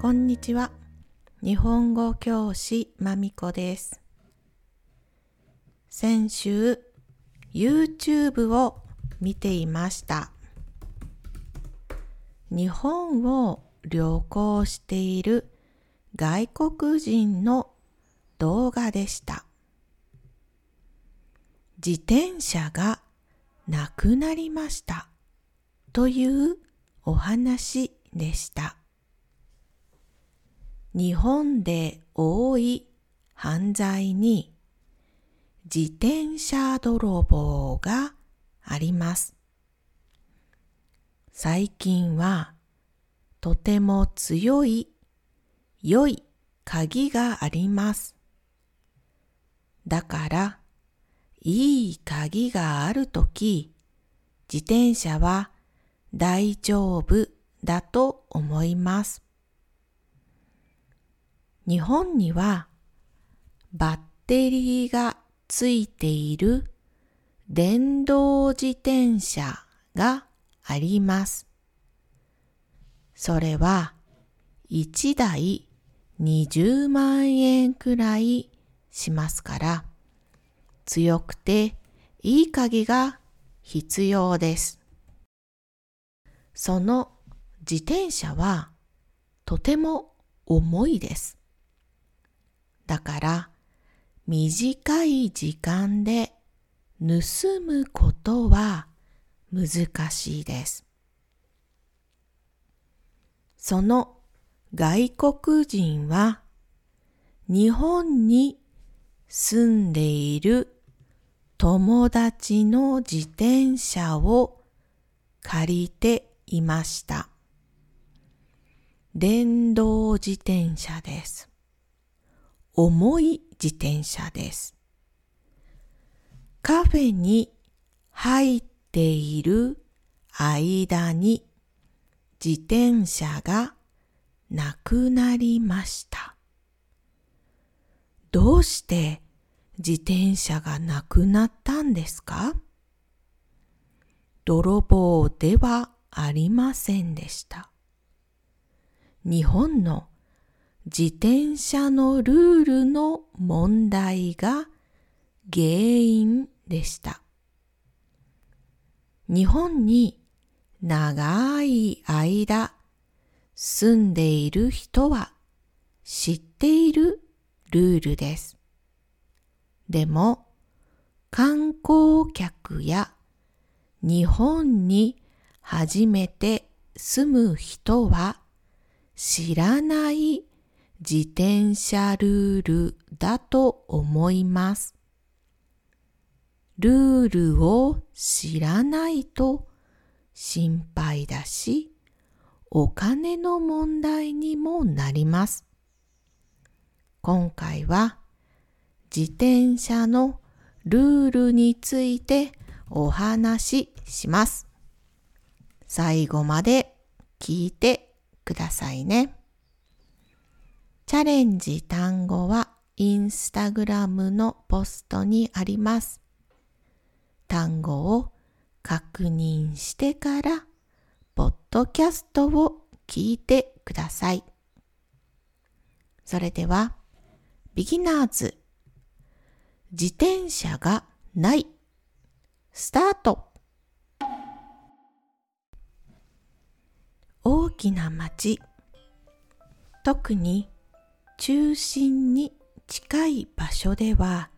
こんにちは。日本語教師まみこです。先週、YouTube を見ていました。日本を旅行している外国人の動画でした。自転車がなくなりましたというお話でした。日本で多い犯罪に自転車泥棒があります。最近はとても強い良い鍵があります。だからいい鍵があるとき自転車は大丈夫だと思います。日本にはバッテリーがついている電動自転車があります。それは1台20万円くらいしますから強くていい鍵が必要です。その自転車はとても重いです。だから短い時間で盗むことは難しいです。その外国人は日本に住んでいる友達の自転車を借りていました。電動自転車です。重い自転車です。カフェに入っている間に自転車がなくなりました。どうして自転車がなくなったんですか？泥棒ではありませんでした。日本の自転車のルールの問題が原因でした。日本に長い間住んでいる人は知っているルールです。でも観光客や日本に初めて住む人は知らない自転車ルールだと思います。ルールを知らないと心配だし、お金の問題にもなります。今回は自転車のルールについてお話しします。最後まで聞いてくださいね。チャレンジ単語はインスタグラムのポストにあります。単語を確認してから、ポッドキャストを聞いてください。それでは、ビギナーズ、自転車がない、スタート大きな町、特に中心に近い場所では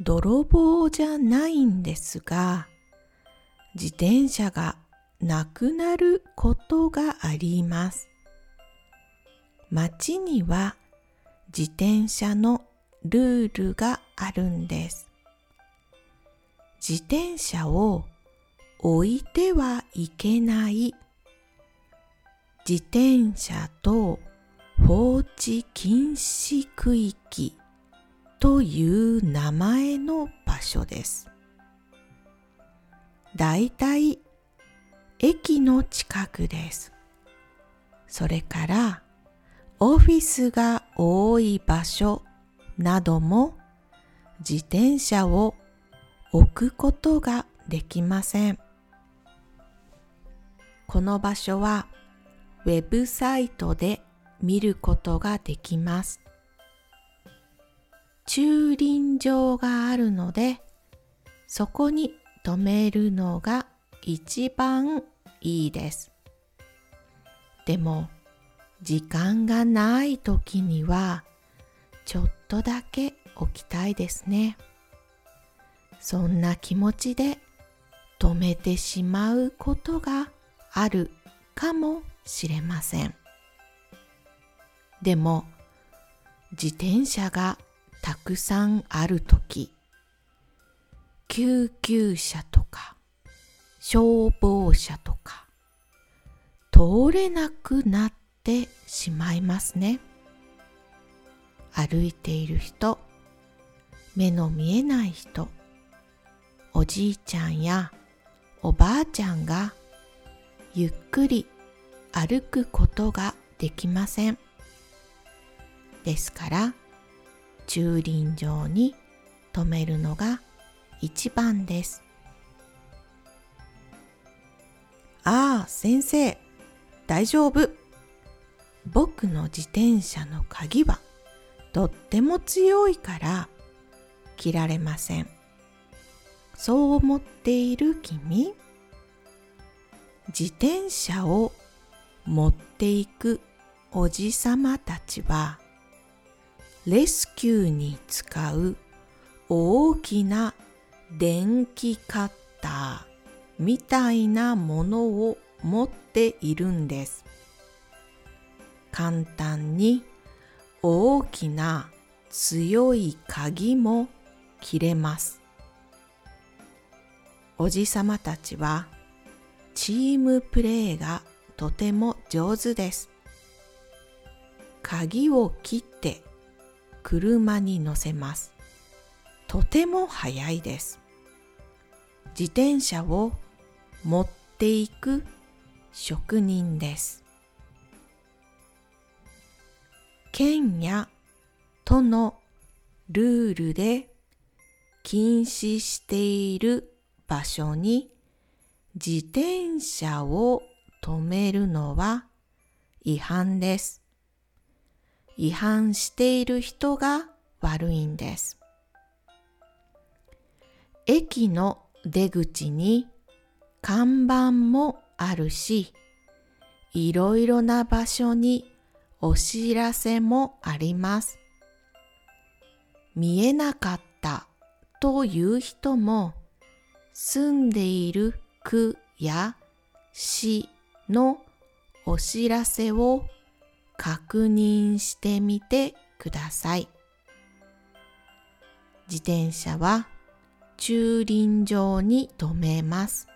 泥棒じゃないんですが自転車がなくなることがあります。街には自転車のルールがあるんです。自転車を置いてはいけない自転車と放置禁止区域という名前の場所です。だいたい駅の近くです。それからオフィスが多い場所なども自転車を置くことができません。この場所はウェブサイトで見ることができます。駐輪場があるので、そこに止めるのが一番いいです。でも、時間がない時には、ちょっとだけ置きたいですね。そんな気持ちで止めてしまうことがあるかもしれません。でも自転車がたくさんあるとき、救急車とか消防車とか通れなくなってしまいますね。歩いている人、目の見えない人、おじいちゃんやおばあちゃんがゆっくり歩くことができません。ですから駐輪場に止めるのが一番です。ああ、先生、大丈夫。僕の自転車の鍵はとっても強いから切られません。そう思っている君自転車を持っていくおじさまたちはレスキューに使う大きな電気カッターみたいなものを持っているんです。簡単に大きな強い鍵も切れます。おじさまたちはチームプレーがとても上手です。鍵を切って車に乗せます。とても早いです。自転車を持っていく職人です。県や都のルールで禁止している場所に自転車を止めるのは違反です。違反している人が悪いんです。駅の出口に看板もあるし、いろいろな場所にお知らせもあります。見えなかったという人も住んでいる区や市のお知らせを確認してみてください。自転車は駐輪場に停めます。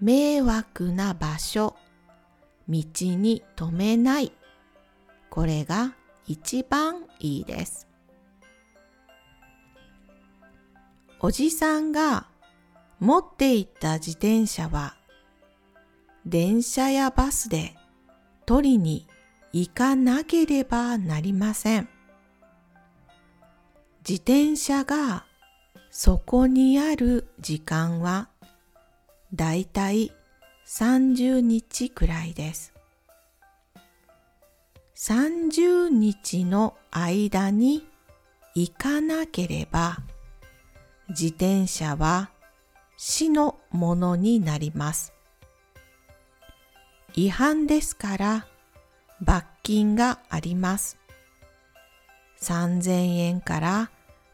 迷惑な場所、道に止めない。これが一番いいです。おじさんが持っていった自転車は電車やバスで取りに行かなければなりません。自転車がそこにある時間はだいたい30日くらいです。30日の間に行かなければ自転車は死のものになります。違反ですから罰金があります。3000円から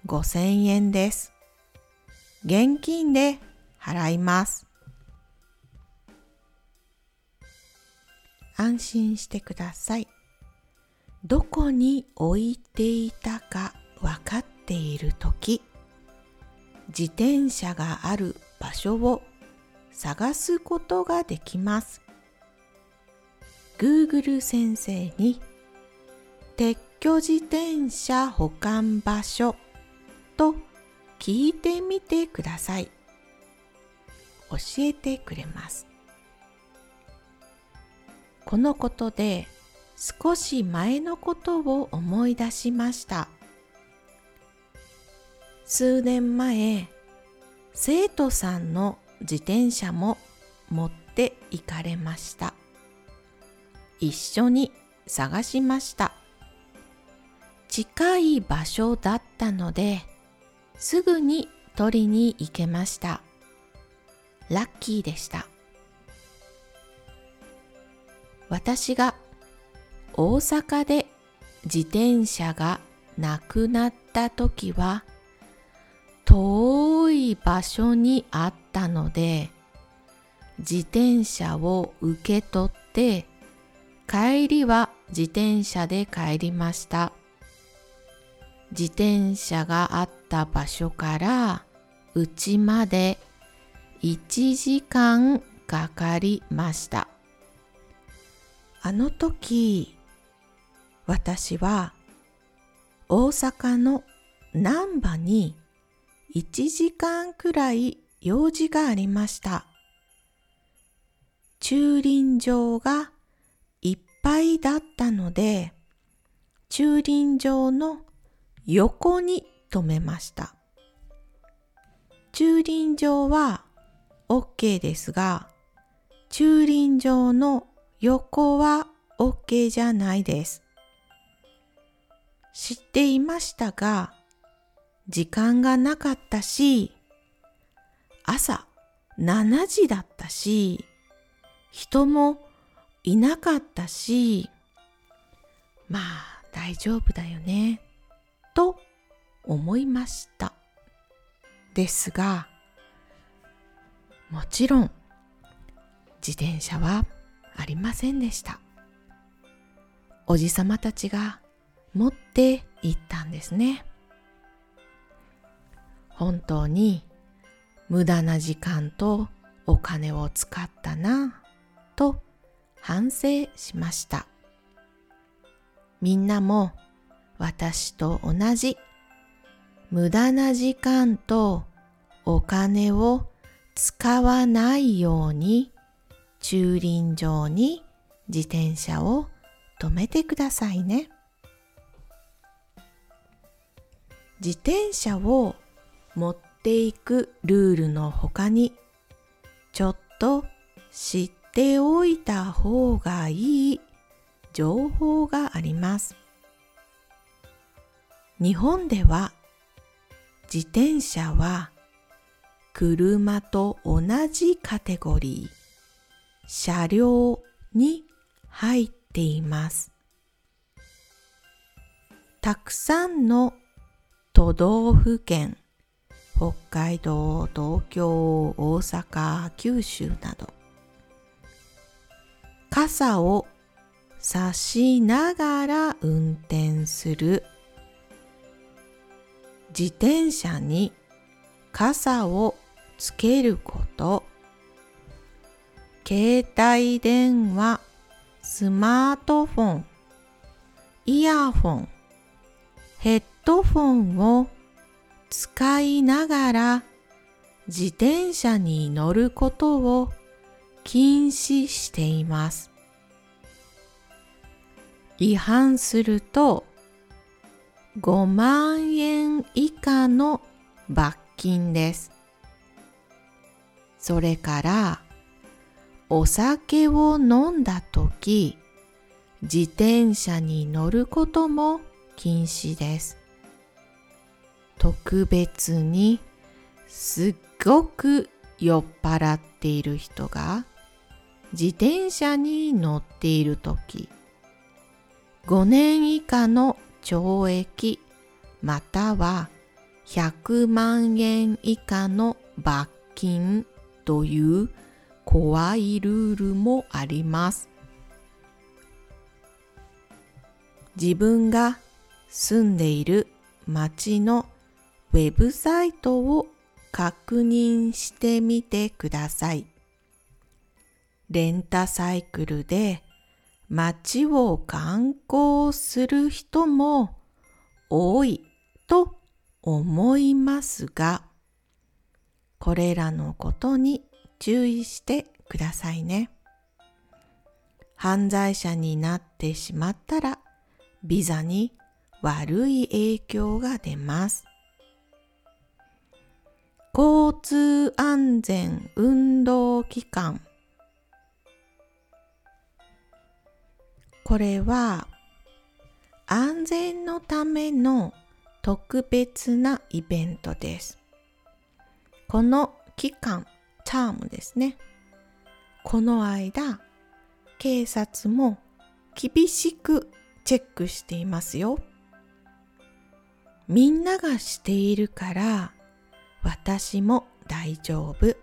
5000円です。現金で払います。安心してください。どこに置いていたか分かっているとき、自転車がある場所を探すことができます。Google 先生に撤去自転車保管場所と聞いてみてください。教えてくれます。このことで少し前のことを思い出しました。数年前、生徒さんの自転車も持って行かれました。一緒に探しました。近い場所だったので、すぐに取りに行けました。ラッキーでした。私が大阪で自転車がなくなった時は遠い場所にあったので自転車を受け取って帰りは自転車で帰りました自転車があった場所から家まで1時間かかりましたあの時私は大阪の難波に1時間くらい用事がありました。駐輪場がぱいだったので、駐輪場の横に止めました。駐輪場は OK ですが、駐輪場の横は OK じゃないです。知っていましたが、時間がなかったし、朝7時だったし、人もいなかったし、まあ大丈夫だよね、と思いました。ですが、もちろん自転車はありませんでした。おじさまたちが持って行ったんですね。本当に無駄な時間とお金を使ったなと反省しました。みんなも私と同じ無駄な時間とお金を使わないように駐輪場に自転車を止めてくださいね。自転車を持っていくルールの他にちょっと知ってっておいた方がいい情報があります。日本では自転車は車と同じカテゴリー車両に入っています。たくさんの都道府県北海道東京大阪九州など傘を差しながら運転する自転車に傘をつけること。携帯電話スマートフォンイヤホンヘッドフォンを使いながら自転車に乗ることを禁止しています。違反すると5万円以下の罰金です。それからお酒を飲んだ時自転車に乗ることも禁止です。特別にすっごく酔っ払っている人が自転車に乗っている時5年以下の懲役または100万円以下の罰金という怖いルールもあります。自分が住んでいる町のウェブサイトを確認してみてください。レンタサイクルで街を観光する人も多いと思いますが、これらのことに注意してくださいね。犯罪者になってしまったらビザに悪い影響が出ます。交通安全運動機関これは安全のための特別なイベントです。この期間、チャームですね。この間、警察も厳しくチェックしていますよ。みんながしているから私も大丈夫。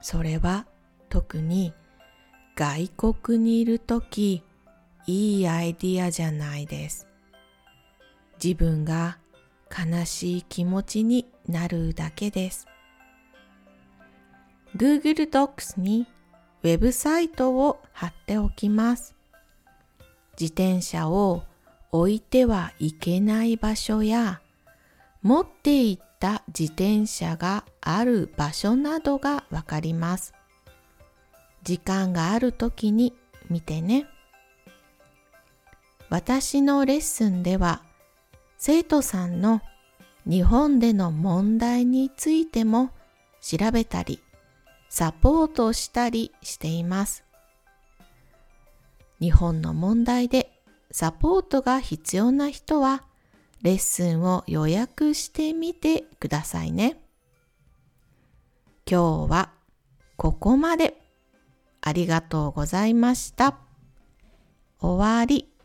それは特に外国にいるときいいアイディアじゃないです。自分が悲しい気持ちになるだけです。Google Docs にウェブサイトを貼っておきます。自転車を置いてはいけない場所や持っていった自転車がある場所などがわかります。時間がある時に見てね。私のレッスンでは生徒さんの日本での問題についても調べたりサポートしたりしています。日本の問題でサポートが必要な人はレッスンを予約してみてくださいね。今日はここまで。ありがとうございました。終わり。